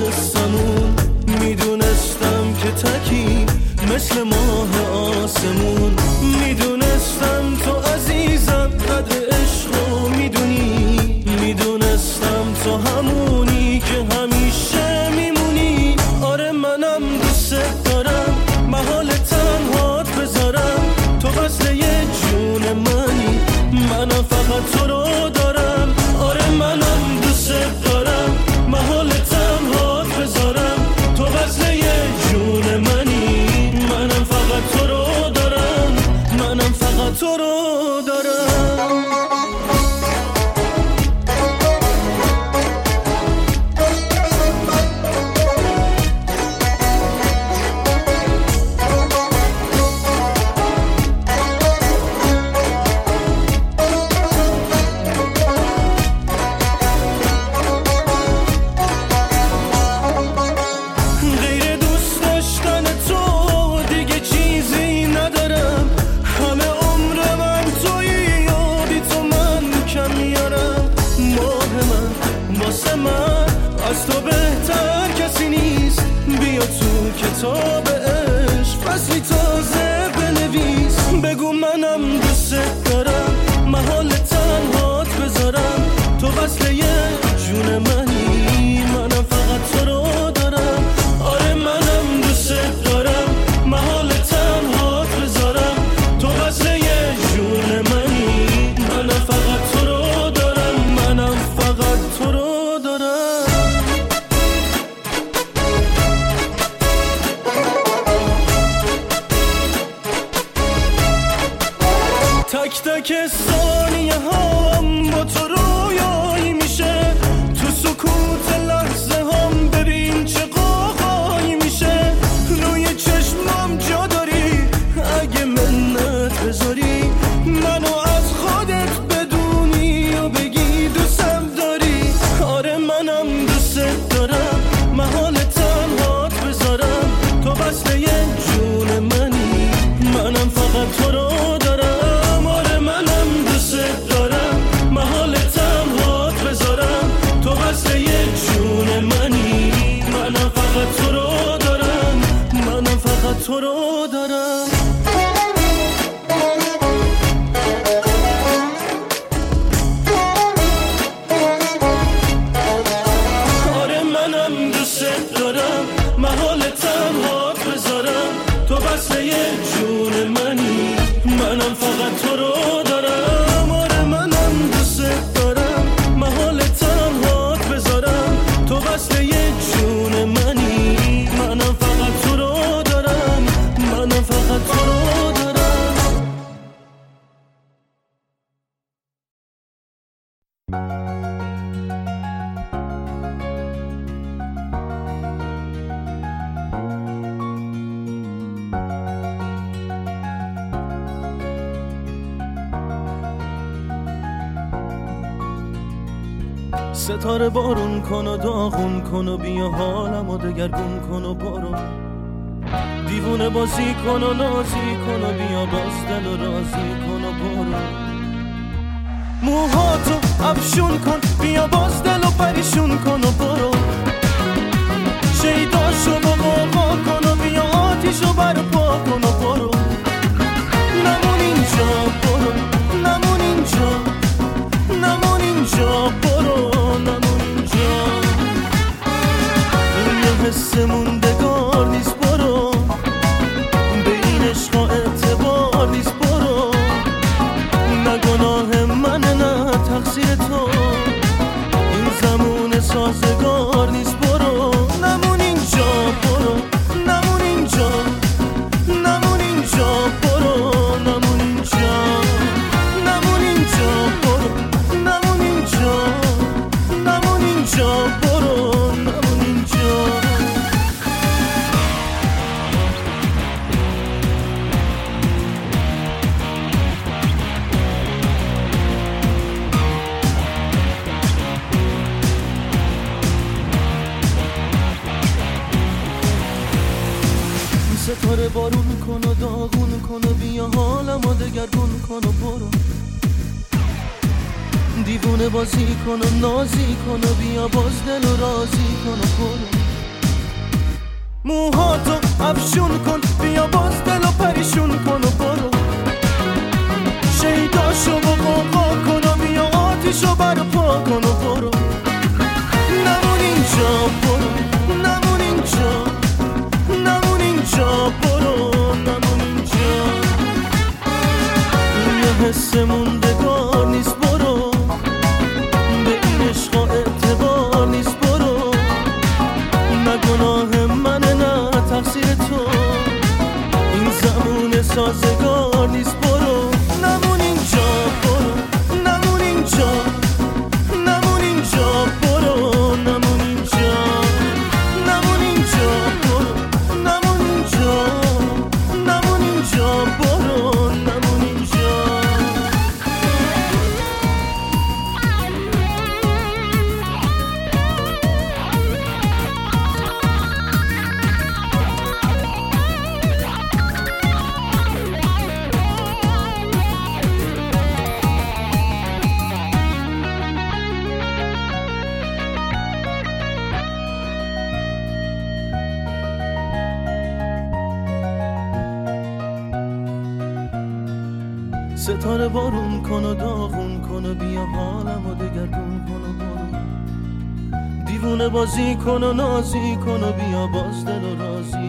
قصمون می‌دونستم که تکی مثل ماه آسمون. می‌دونستم تو عزیزم قدر عشق رو می‌دونی. می‌دونستم تو همون ستاره بارون کن و داغون کن و بیا حالم و دگرگون کن و برو دیوونه بازی کن و نازی کن و بیا باز دل و رازی کن و برو موهاتو افشون کن بیا بازدل و پریشون کن و برو شیداشو با غاقا کن و بیا آتیشو برپا کن و برو نمون اینجا برو نمون اینجا. نمون اینجا برو مثل موندگار نیست برو. به این عشقا اعتبار نیست برو. نه گناه من نه تقصیر تو. بیا حالم و دگرگون کن و برو. دیوونه بازی کن و نازی کن و بیا باز دل و رازی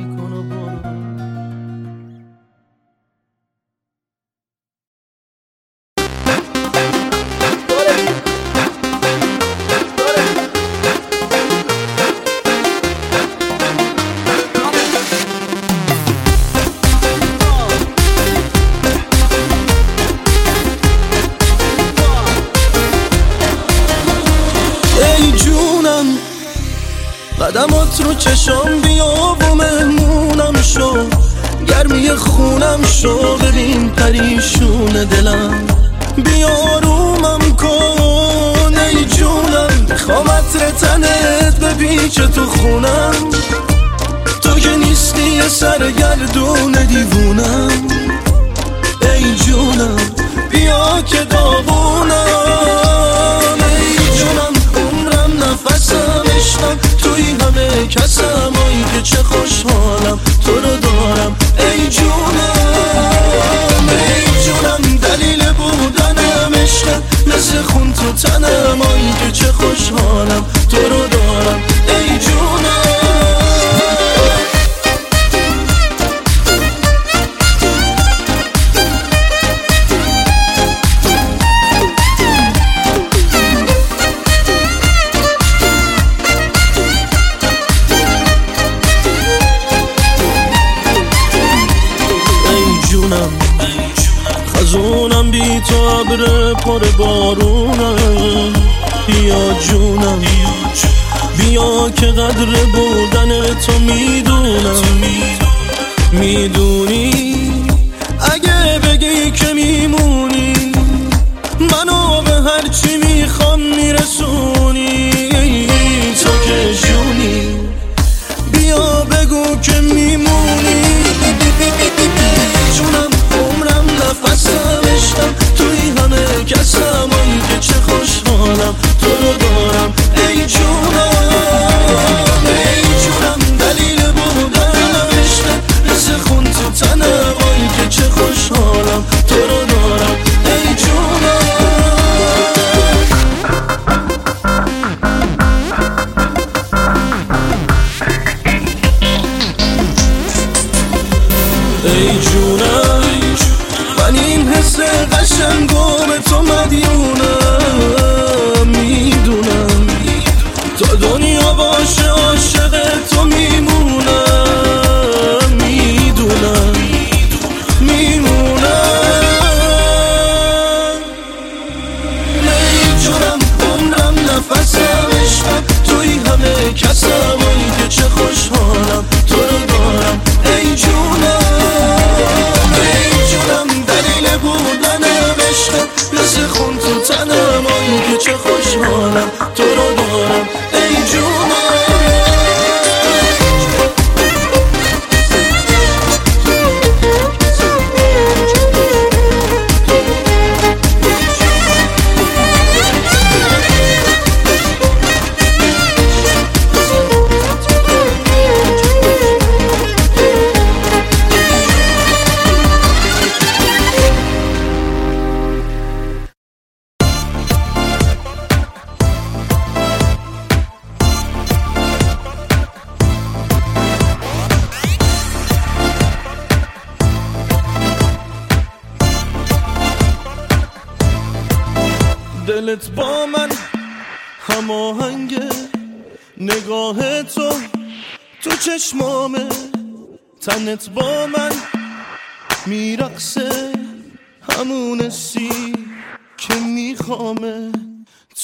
چه خوشحال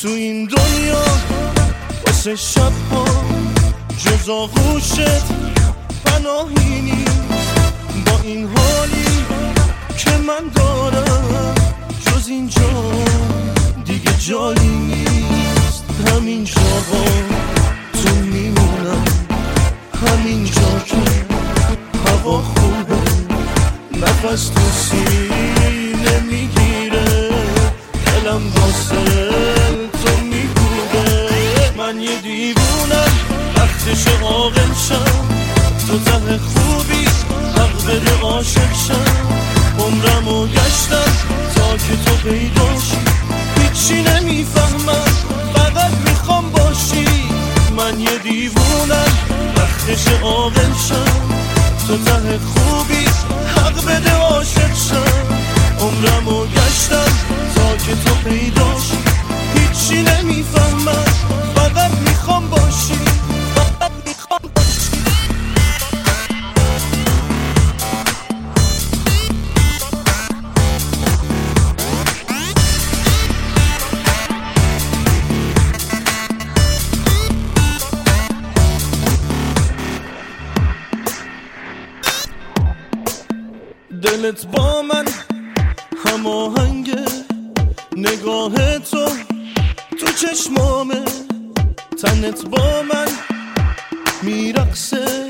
تو این دنیا واسه شب ها جز آغوشت پناهی نیست. با این حالی که من دارم جز اینجا دیگه جایی نیست. همین جاها تو میمونم. همین جا که هوا خوبه نفس تو سینه می‌گیره. دلم من یه دیوونم وقتش عاقل شم تو ته خوبی حق بده عاشق شم. عمرم و گشتم تا که تو پیداشی هیچی نمی‌فهمم فقط می‌خوام باشی. من یه دیوونم وقتش عاقل شم. تو ته خوبی حق بده عاشق شم. عمرم و گشتم تا که تو پیداشی هیچی نمی‌فهمم. دلت با من هماهنگه نگاه تو تو چشمامه تنت با من میرقصه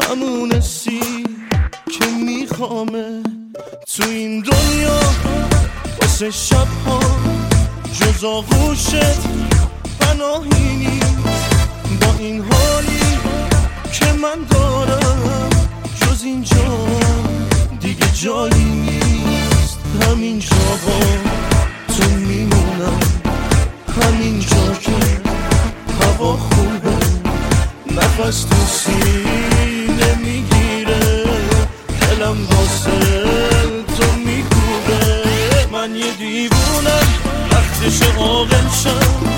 همون سی که میخوامه تو این دنیا. واسه شب ها جز آغوشت پناهی نیست. با این حالی که من دارم جز اینجا. جایی همین جاها تو میمونم. همین جا که هوا خوبه. نفس تو سینه می‌گیره. دلم واسه تو میکوبه. من یه دیوونم. وقتش عاقل شم.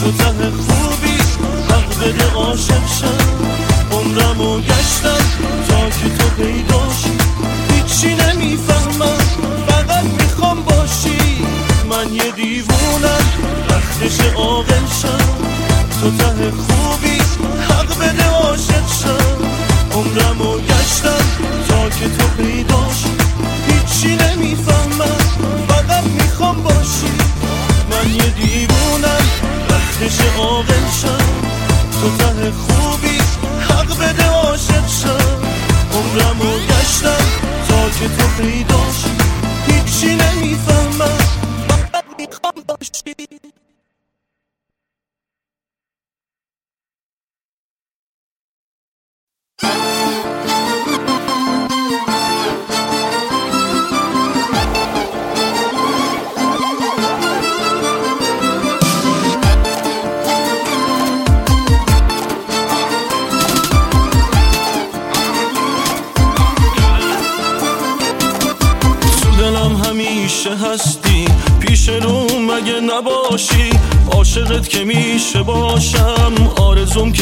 تو ته خوبی. حق بده عاشق شم. عمرم و گشتم تا که تو پیداشی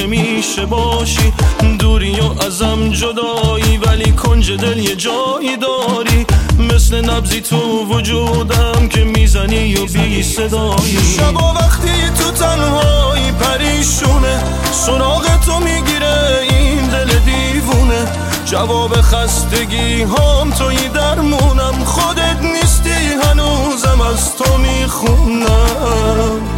آرزوم که میشه باشی. دوری و ازم جدایی ولی کنج دل یه جایی داری. مثل نبزی تو وجودم که می‌زنی و بی صدایی. شبا وقتی تو تنهایی پریشونه. سراغ تو می‌گیره این دل دیوونه. جواب خستگی هم توی درمونم. خودت نیستی هنوزم از تو می‌خونم.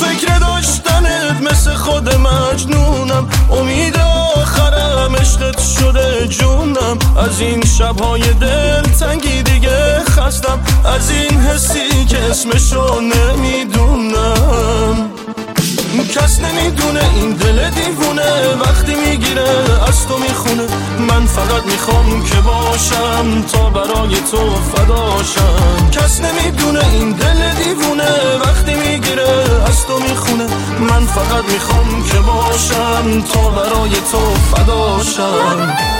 فکر داشتنت مثل خود مجنونم. امید آخرم عشقت شده جونم. از این شبهای دل تنگی دیگه خستم. از این حسی که اسمشو نمی‌دونم. کس نمی‌دونه این دل دیوونه. وقتی می‌گیره از تو می‌خونه. من فقط می‌خوام که باشم تا برای تو فداشم کس نمی‌دونه این دل دیوونه. وقتی می‌گیره از تو می‌خونه. من فقط می‌خوام که باشم تا برای تو فداشم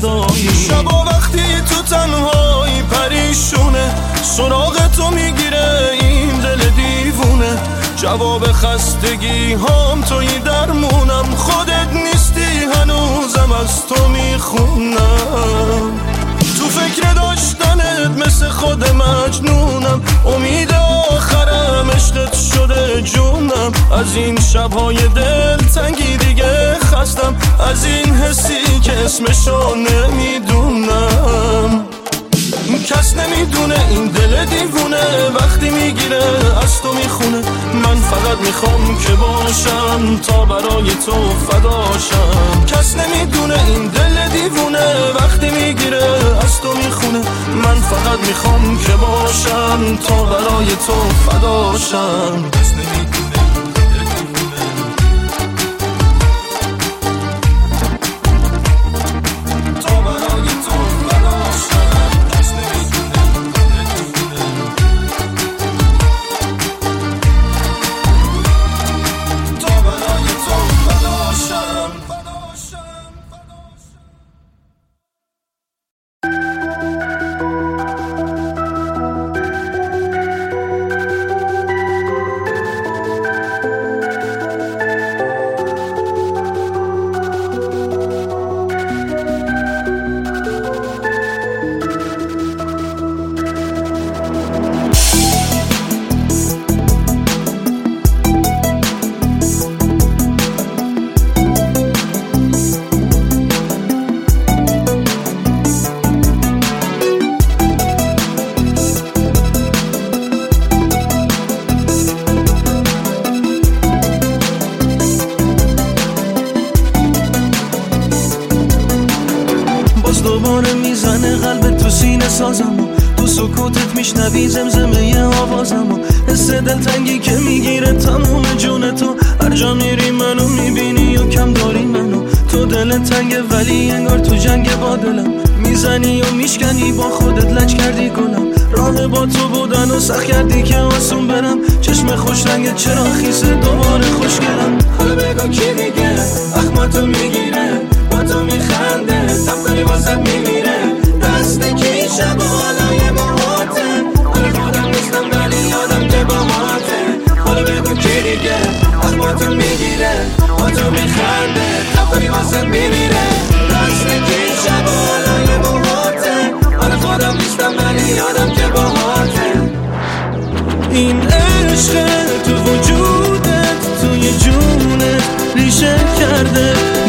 صدایی. شبا وقتی تو تنهایی پریشونه سراغ تو می‌گیره این دل دیوونه. جواب خستگی هم توی درمونم خودت نیستی هنوزم از تو می‌خونم. تو فکر داشتنت مثل خود مجنونم. امید آخرم عشقت شده جونم. از این شبهای دل تنگی خستم. از این حسی که اسمشو نمی‌دونم. کس نمی‌دونه این دل دیوونه. وقتی می‌گیره از تو می‌خونه. من فقط می‌خوام که باشم تا برای تو فداشم کس نمی‌دونه این دل دیوونه. وقتی می‌گیره از تو می‌خونه. من فقط می‌خوام که باشم تا برای تو فداشم کس سخت کردی که آسون برم؟ چشم خوش رنگ چرا خیس دوباره خوش کردم حالا بگو کی میگه؟ اخماتو می‌گیره. با تو میخنده. سب کنی واسه میمیره. دست کی شب و حالا یه محاته حالا خودم نیستم ولی یادم که با حالا بگو کی دیگه تو می‌گیره. با تو میخنده. سب کنی واسه میمیره. این عشق تو وجودت توی جونت ریشه کرده.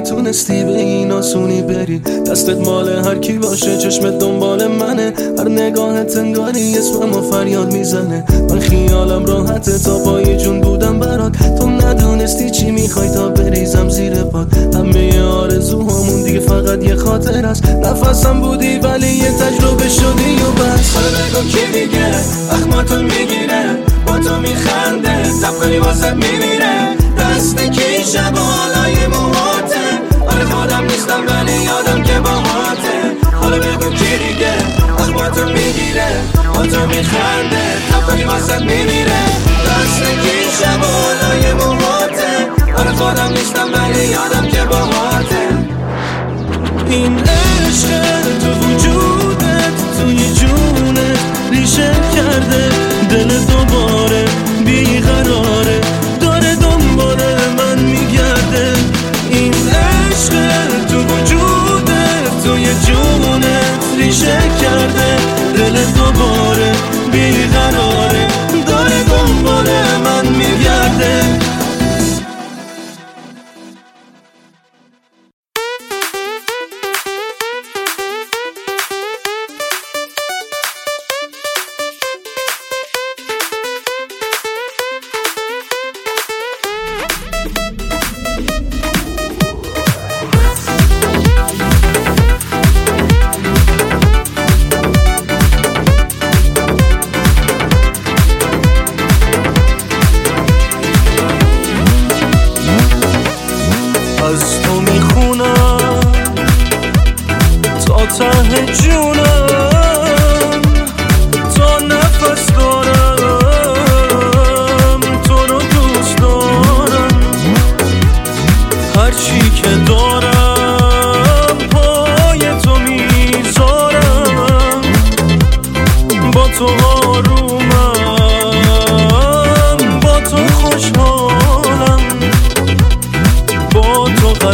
نتونستی به این آسونی بری. دستت مال هر کی باشه چشمت دنبال منه. هر نگاهت انگاری اسمم فریاد می‌زنه. من خیالم راحته تا پای جون بودم برات. تو ندونستی چی می‌خوای تا بریزم زیر پاد همه آرزوهامون دیگه فقط یه خاطر است. نفسم بودی ولی یه تجربه شدی و بس. حالا کی دیگه اخماتو می‌گیره. با تو میخنده تب واسه میمیره. دست کی شب آدم نیستم ولی یادم که با هاته. حالا بگو کی دیگه؟ اخباتو می‌گیره با تو میخنده. تفایی واسد میمیره. دست کی شب بالای موهاته. آره خودم نیستم ولی یادم که با هاته. این عشق همیشه کرده دل دوباره بیقرار.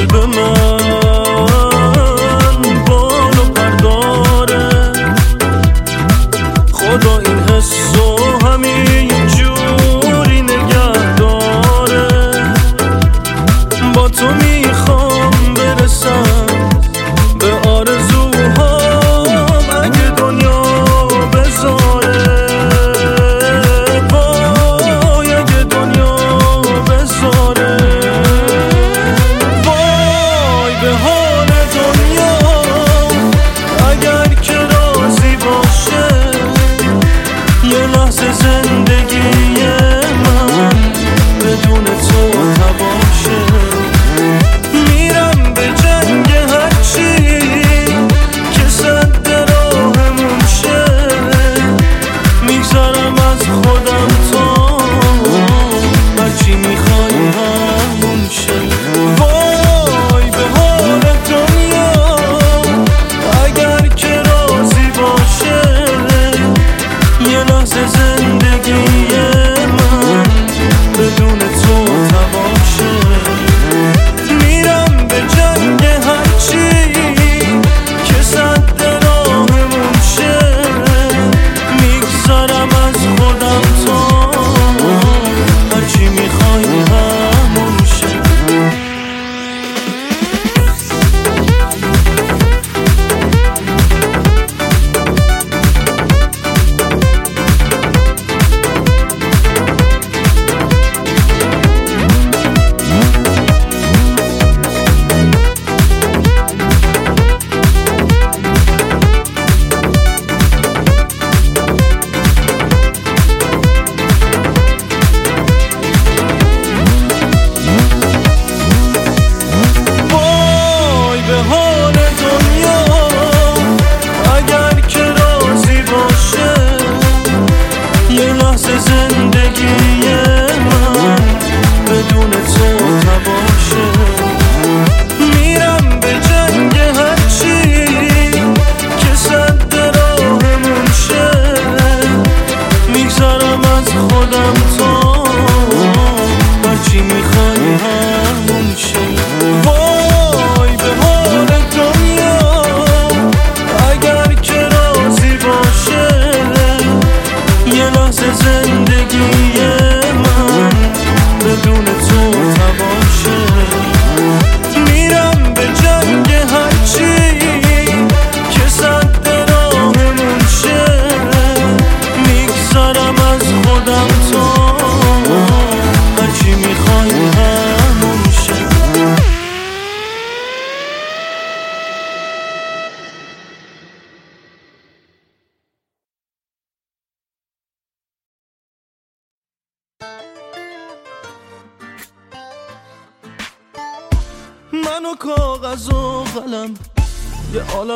با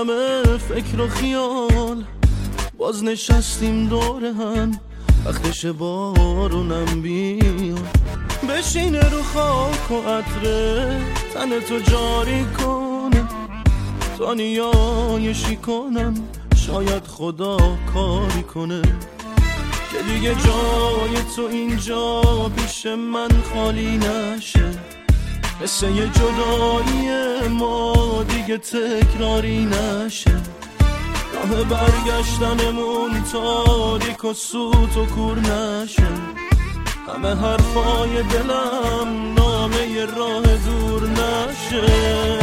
عالم فکر و خیال. باز نشستیم دور هم وقتش بارونم بیاد بشینه رو خاک و عطره تن تو جاری کنه تا نیایشی کنم شاید خدا کاری کنه. که دیگه جای تو اینجا پیش من خالی نشه. مثل یه جدایی ما دیگه تکراری نشه. راه برگشتنمون تاریک و سوت و کور نشه. همه حرفای دلم نامه راه دور نشه.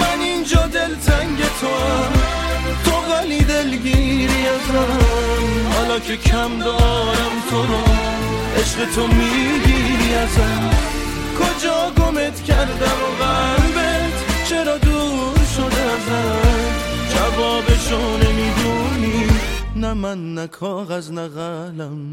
من اینجا دلتنگ تو هم تو ولی دلگیری ازم. حالا که کم دارم تو رو عشق تو می‌گیری ازم؟ کجا گمت کردم و قلبت؟ چرا دور شده ازم؟ جوابشو نمی‌دونی. نه من نه کاغذ نه قلم.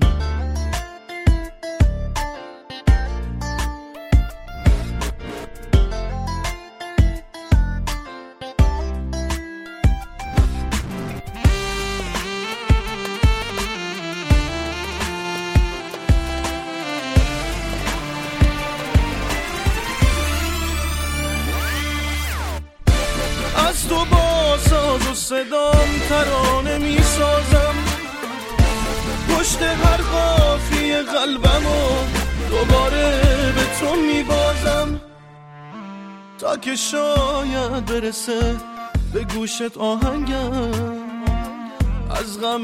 که شاید برسه به گوشت آهنگم. از غم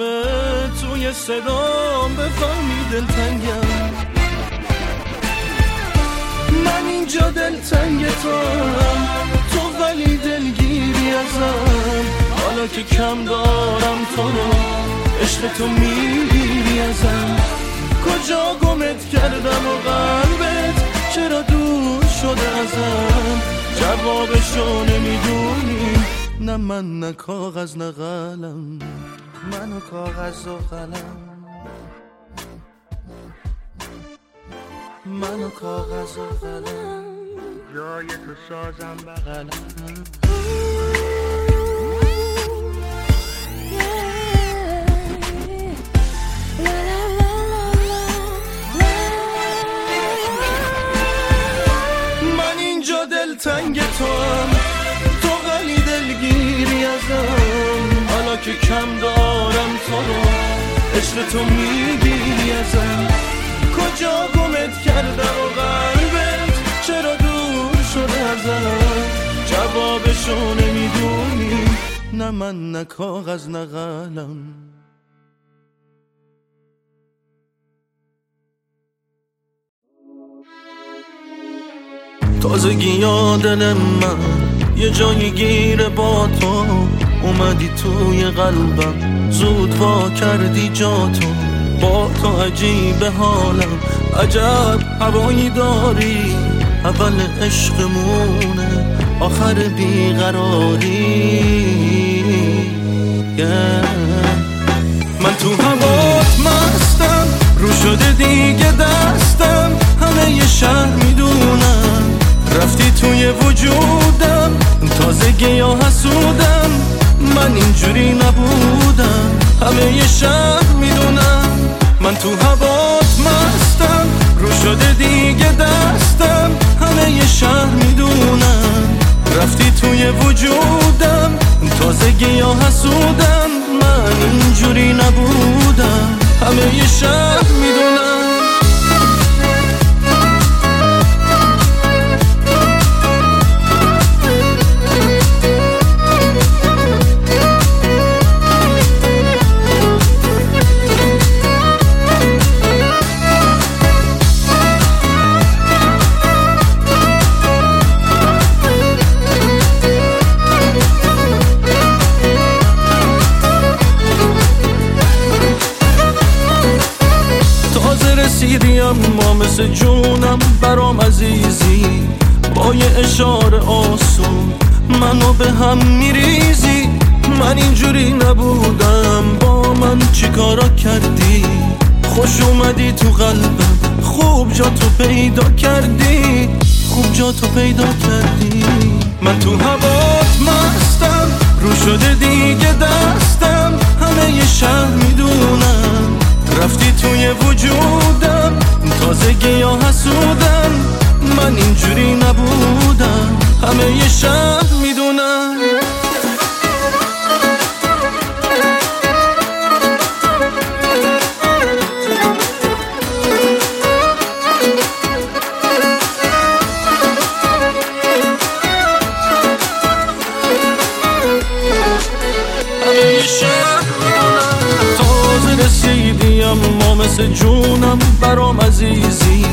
توی صدام بفهمی دلتنگم. من اینجا دلتنگ تو تو ولی دلگیری ازم. حالا که کم دارم تو رو عشق تو می‌گیری ازم. کجا گمت کردم و قلبت چرا دور شده ازم؟ جوابشو نمی‌دونی. نه من نه کاغذ نه قلم. من و کاغذ و قلم. من و کاغذ و قلم. جای تو سازم بغلم. دلتنگ تو هم. تو غلی دلگیری ازم. حالا که کم دارم تو رو عشق تو می‌گیری ازم. کجا گمت کردم و قلبت؟ چرا دور شده ازم؟ جوابشو نمی‌دونی. نه من نه کاغذ نه قلم. تازگی دل من. یه جایی گیره با تو. اومدی توی قلبم. زود وا کردی جا تو. با تو عجیب حالم. عجب هوایی داری. اول عشقمونه آخر بیقراری. من تو هوات مستم. رو شده دیگه دستم. همه یه شهر می‌دونم. رفتی توی وجودم تازگی یا حسودم. من اینجوری نبودم همه یه شهر می‌دونم. من تو هوات مستم رو شده دیگه دستم. همه یه شهر می‌دونم. رفتی توی وجودم تازگی یا حسودم. من اینجوری نبودم همه یه شهر می‌دونم. مثل جونم برام عزیزی با یه اشاره آسون منو به هم میریزی. من اینجوری نبودم با من چیکارا کردی؟ خوش اومدی تو قلبم خوب جا تو پیدا کردی. خوب جا تو پیدا کردی. من تو هوات مستم رو شده دیگه دستم. همه یه شهر می‌دونم. رفتی توی وجودم. تازگی یا حسودم. من اینجوری نبودم. همه یه شهر می‌دونم مثل جونم برام عزیزی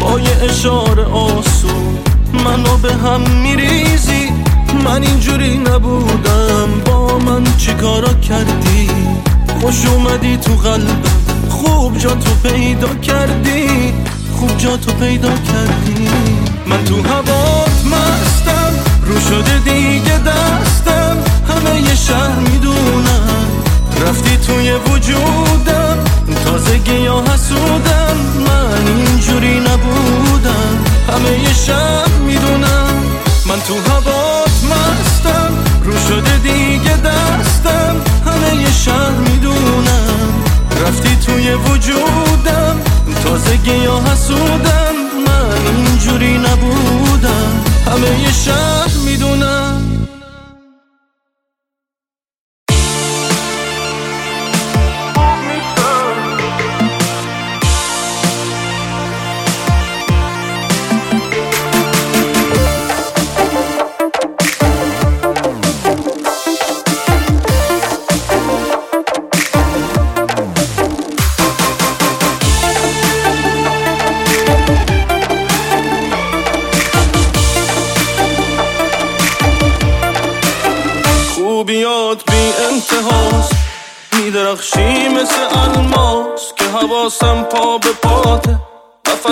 با یه اشاره آسون منو به هم میریزی. من اینجوری نبودم. با من چیکارا کردی؟ خوش اومدی تو قلبم. خوب جا تو پیدا کردی. خوب جا تو پیدا کردی. من تو هوات مستم. رو شده دیگه دستم. همه یه شهر می‌دونم. رفتی توی وجودم. تازگی یا حسودم. من اینجوری نبودم. همه یه شب می‌دونم. من تو هوات مستم. رو شده دیگه دستم. همه یه شهر می‌دونم. رفتی توی وجودم. تازگی یا حسودم. من اینجوری نبودم. همه یه شهر می‌دونم.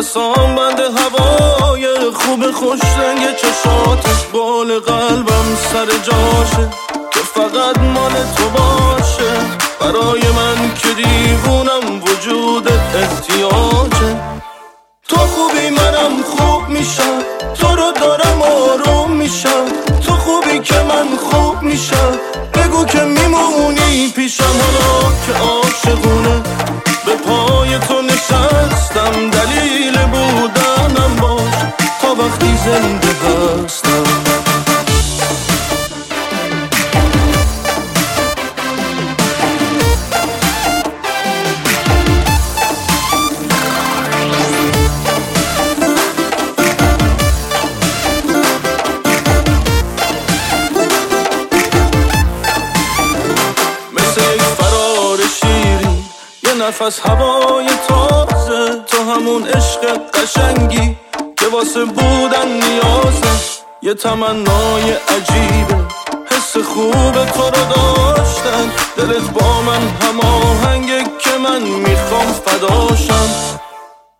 نفسام بند هوای خوب خوش رنگ چشات بال قلبم سر جاشه. که فقط مال تو باشه. برای من که دیوونم وجود احتیاجه. تو خوبی منم خوب میشم. تو رو دارم آروم میشم. تو خوبی که من خوب میشم. بگو که میمونی پیشم. حالا که عاشقونه. نشستم دلیل بودنم باش. تا وقتی زنده هستم نفس هوای تو. همون عشق قشنگی که واسه بودن نیازه. یه تمنای عجیبه. حس خوب تو رو داشتن. دلت با من هماهنگه که من می‌خوام فداشم.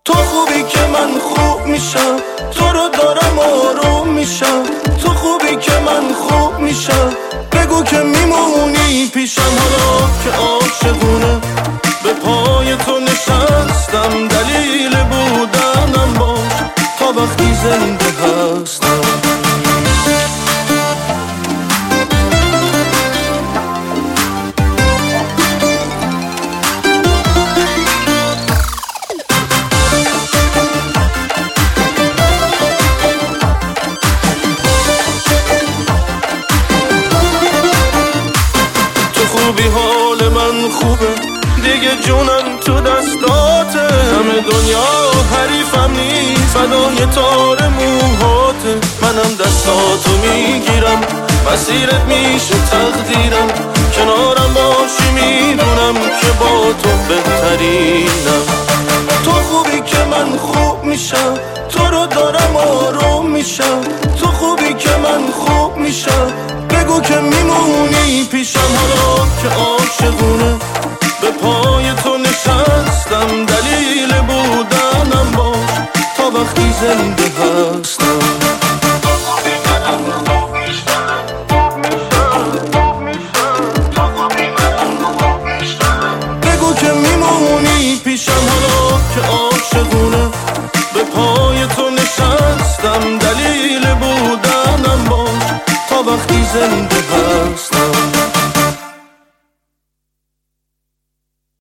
تو خوبی که من خوب میشم. تو رو دارم آروم میشم. تو خوبی که من خوب میشم. بگو که میمونی پیشم. حالا که عاشقونه. به پای تو نشستم دلیل بودنم باش تا وقتی زنده هستم. خوبه. دیگه جونم تو دستاته. همه دنیا حریفم نیست. فدای تار موهاته. منم دستاتو می‌گیرم. مسیرت میشه تقدیرم. کنارم باشی می‌دونم که با تو بهترینم. تو خوبی که من خوب میشم. تو رو دارم آروم میشم. تو خوبی که من خوب میشم. بگو که میمونی پیشم. حالا که عاشقونه. زنده هستم. بگو که میمونی پیشم حالا که عاشقونه. به پای تو نشستم دلیل بودنم باش. تا وقتی زنده